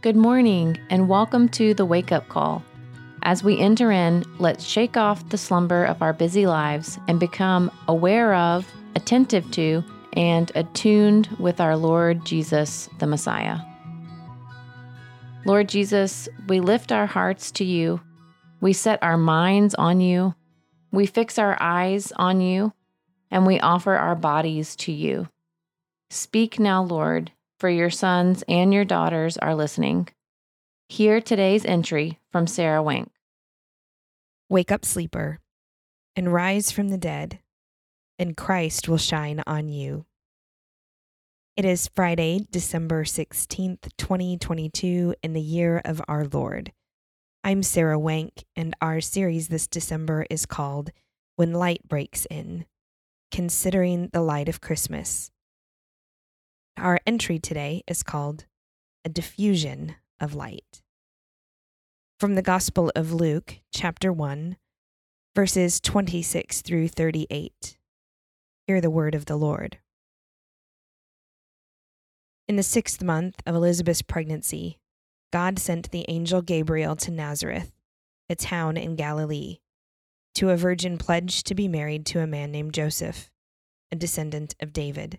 Good morning, and welcome to the Wake Up Call. As we enter in, let's shake off the slumber of our busy lives and become aware of, attentive to, and attuned with our Lord Jesus, the Messiah. Lord Jesus, we lift our hearts to you. We set our minds on you. We fix our eyes on you, and we offer our bodies to you. Speak now, Lord, for your sons and your daughters are listening. Hear today's entry from Sarah Wank. Wake up, sleeper, and rise from the dead, and Christ will shine on you. It is Friday, December 16th, 2022, in the year of our Lord. I'm Sarah Wank, and our series this December is called When Light Breaks In Considering the Light of Christmas. Our entry today is called A Diffusion of Light. From the Gospel of Luke, chapter 1, verses 26 through 38. Hear the word of the Lord. In the sixth month of Elizabeth's pregnancy, God sent the angel Gabriel to Nazareth, a town in Galilee, to a virgin pledged to be married to a man named Joseph, a descendant of David.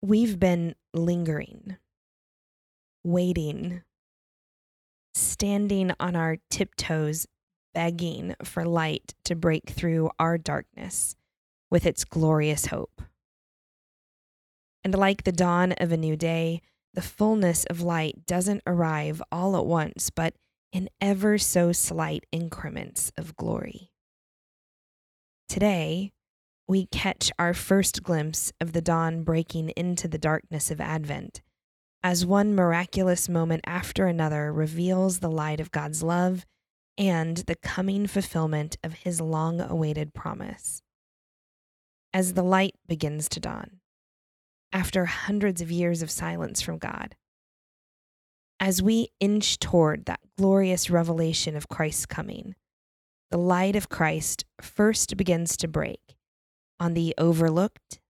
We've been lingering, waiting, standing on our tiptoes, begging for light to break through our darkness with its glorious hope. And like the dawn of a new day, the fullness of light doesn't arrive all at once, but in ever so slight increments of glory. Today, we catch our first glimpse of the dawn breaking into the darkness of Advent, as one miraculous moment after another reveals the light of God's love and the coming fulfillment of his long awaited promise. As the light begins to dawn, after hundreds of years of silence from God, as we inch toward that glorious revelation of Christ's coming, the light of Christ first begins to break on the overlooked,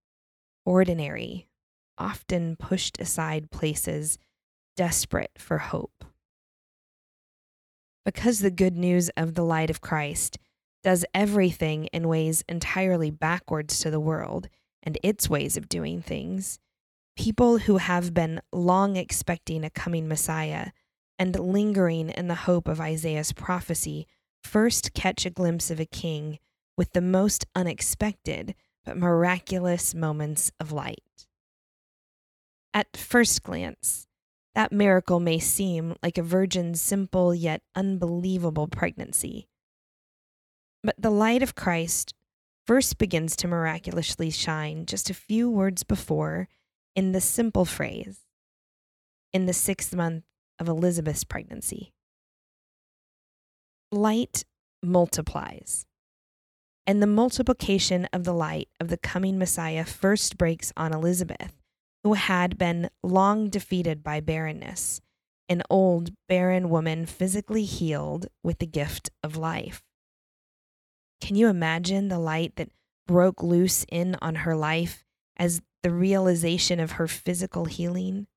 ordinary, often pushed aside places desperate for hope. Because the good news of the light of Christ does everything in ways entirely backwards to the world and its ways of doing things, people who have been long expecting a coming Messiah and lingering in the hope of Isaiah's prophecy first catch a glimpse of a king with the most unexpected but miraculous moments of light. At first glance, that miracle may seem like a virgin's simple yet unbelievable pregnancy. But the light of Christ first begins to miraculously shine just a few words before in the simple phrase, in the sixth month of Elizabeth's pregnancy. Light multiplies. And the multiplication of the light of the coming Messiah first breaks on Elizabeth, who had been long defeated by barrenness, an old, barren woman physically healed with the gift of life. Can you imagine the light that broke loose in on her life as the realization of her physical healing?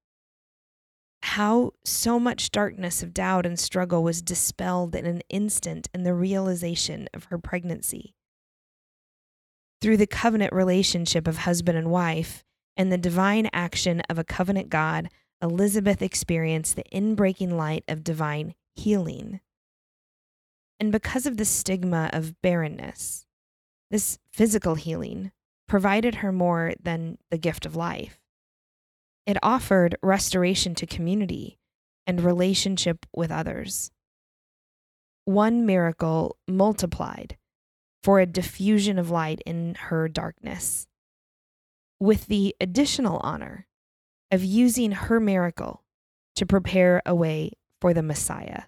How so much darkness of doubt and struggle was dispelled in an instant in the realization of her pregnancy. Through the covenant relationship of husband and wife and the divine action of a covenant God, Elizabeth experienced the inbreaking light of divine healing. And because of the stigma of barrenness, this physical healing provided her more than the gift of life. It offered restoration to community and relationship with others. One miracle multiplied for a diffusion of light in her darkness, with the additional honor of using her miracle to prepare a way for the Messiah.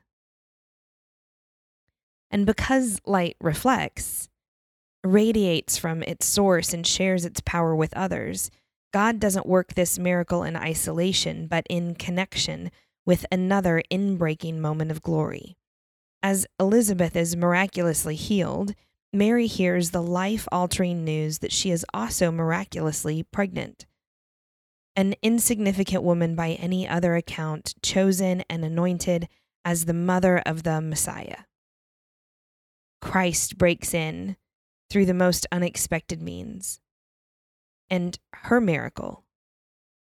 And because light reflects, radiates from its source, and shares its power with others, God doesn't work this miracle in isolation, but in connection with another inbreaking moment of glory. As Elizabeth is miraculously healed, Mary hears the life altering news that she is also miraculously pregnant. An insignificant woman by any other account, chosen and anointed as the mother of the Messiah. Christ breaks in through the most unexpected means and her miracle,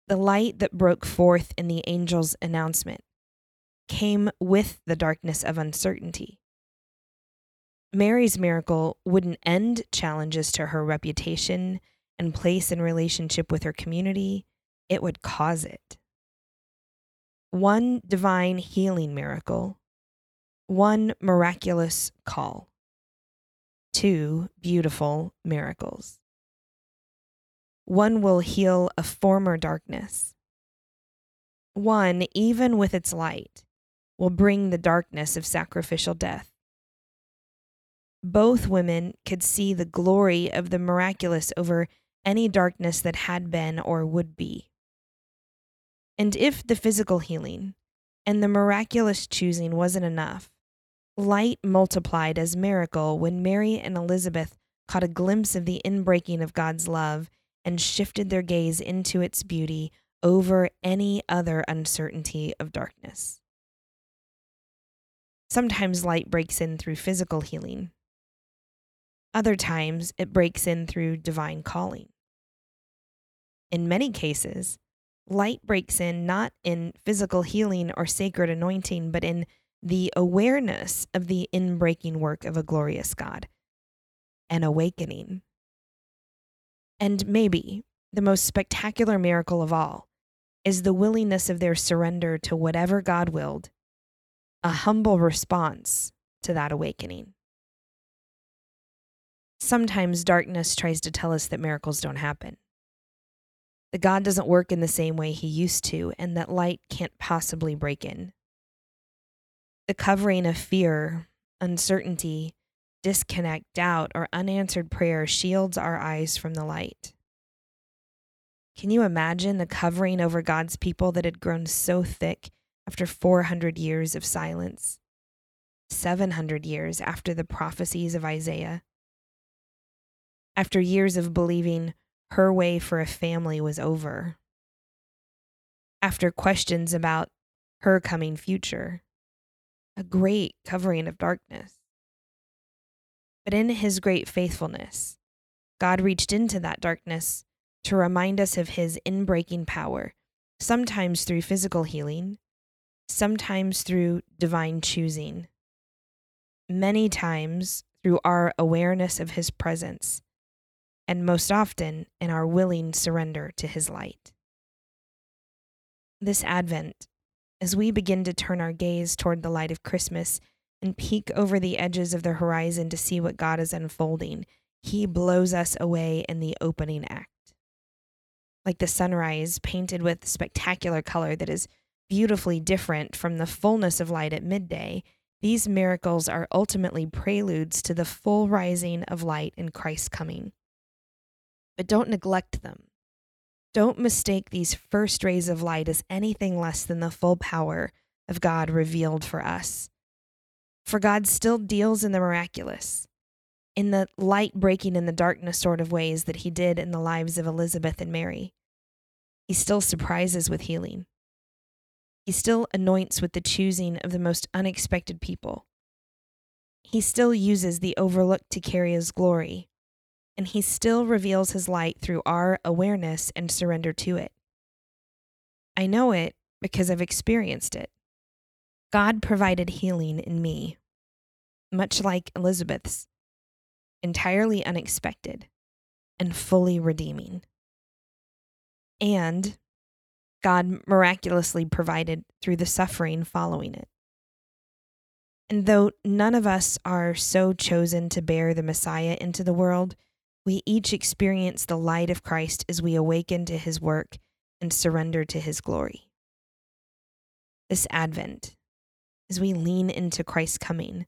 the light that broke forth in the angel's announcement, came with the darkness of uncertainty. Mary's miracle wouldn't end challenges to her reputation and place in relationship with her community, it would cause it. One divine healing miracle, one miraculous call, two beautiful miracles. One will heal a former darkness. One, even with its light, will bring the darkness of sacrificial death. Both women could see the glory of the miraculous over any darkness that had been or would be. And if the physical healing and the miraculous choosing wasn't enough, light multiplied as miracle when Mary and Elizabeth caught a glimpse of the inbreaking of God's love and shifted their gaze into its beauty over any other uncertainty of darkness. Sometimes light breaks in through physical healing. Other times it breaks in through divine calling. In many cases, light breaks in not in physical healing or sacred anointing, but in the awareness of the inbreaking work of a glorious God, an awakening. And maybe the most spectacular miracle of all is the willingness of their surrender to whatever God willed, a humble response to that awakening. Sometimes darkness tries to tell us that miracles don't happen, that God doesn't work in the same way he used to, and that light can't possibly break in. The covering of fear, uncertainty, disconnect, doubt, or unanswered prayer shields our eyes from the light. Can you imagine the covering over God's people that had grown so thick after 400 years of silence? 700 years after the prophecies of Isaiah? After years of believing her way for a family was over? After questions about her coming future? A great covering of darkness. But in his great faithfulness, God reached into that darkness to remind us of his inbreaking power, sometimes through physical healing, sometimes through divine choosing, many times through our awareness of his presence, and most often in our willing surrender to his light. This Advent, as we begin to turn our gaze toward the light of Christmas and peek over the edges of the horizon to see what God is unfolding, He blows us away in the opening act. Like the sunrise painted with spectacular color that is beautifully different from the fullness of light at midday, these miracles are ultimately preludes to the full rising of light in Christ's coming. But don't neglect them. Don't mistake these first rays of light as anything less than the full power of God revealed for us. For God still deals in the miraculous, in the light breaking in the darkness sort of ways that he did in the lives of Elizabeth and Mary. He still surprises with healing. He still anoints with the choosing of the most unexpected people. He still uses the overlooked to carry his glory, and he still reveals his light through our awareness and surrender to it. I know it because I've experienced it. God provided healing in me, much like Elizabeth's, entirely unexpected and fully redeeming. And God miraculously provided through the suffering following it. And though none of us are so chosen to bear the Messiah into the world, we each experience the light of Christ as we awaken to his work and surrender to his glory. This Advent, as we lean into Christ's coming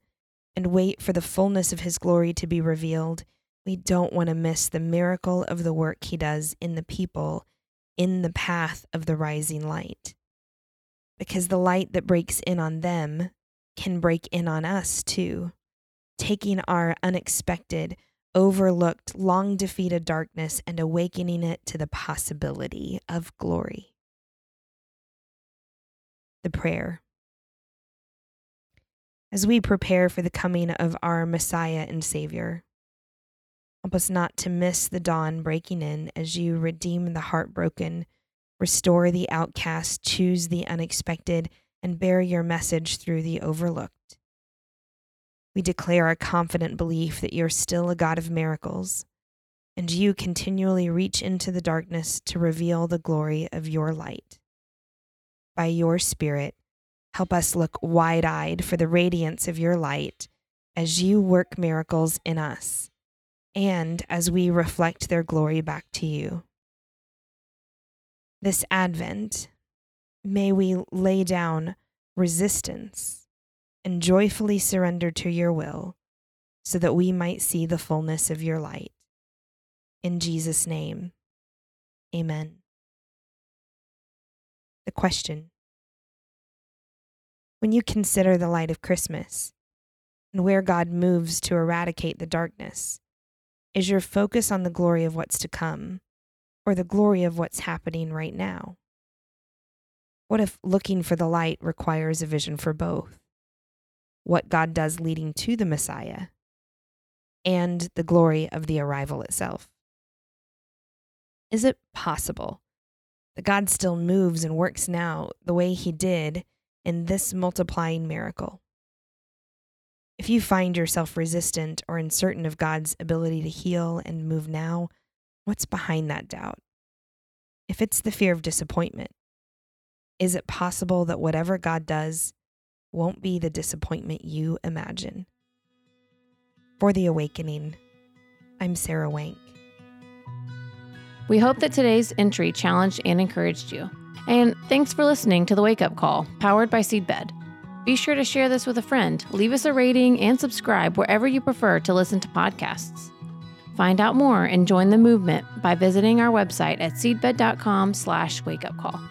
and wait for the fullness of his glory to be revealed, we don't want to miss the miracle of the work he does in the people in the path of the rising light. Because the light that breaks in on them can break in on us too, taking our unexpected, overlooked, long defeated darkness and awakening it to the possibility of glory. The prayer. As we prepare for the coming of our Messiah and Savior, help us not to miss the dawn breaking in as you redeem the heartbroken, restore the outcast, choose the unexpected, and bear your message through the overlooked. We declare our confident belief that you're still a God of miracles, and you continually reach into the darkness to reveal the glory of your light. By your Spirit, help us look wide eyed for the radiance of your light as you work miracles in us and as we reflect their glory back to you. This Advent, may we lay down resistance and joyfully surrender to your will so that we might see the fullness of your light. In Jesus' name, amen. The question When you consider the light of Christmas and where God moves to eradicate the darkness, is your focus on the glory of what's to come or the glory of what's happening right now? What if looking for the light requires a vision for both? What God does leading to the Messiah, and the glory of the arrival itself. Is it possible that God still moves and works now the way he did in this multiplying miracle? If you find yourself resistant or uncertain of God's ability to heal and move now, what's behind that doubt? If it's the fear of disappointment, is it possible that whatever God does won't be the disappointment you imagine. For the Awakening, I'm Sarah Wank. We hope that today's entry challenged and encouraged you. And thanks for listening to the Wake Up Call, powered by Seedbed. Be sure to share this with a friend, leave us a rating, and subscribe wherever you prefer to listen to podcasts. Find out more and join the movement by visiting our website at seedbed.com slash wakeupcall.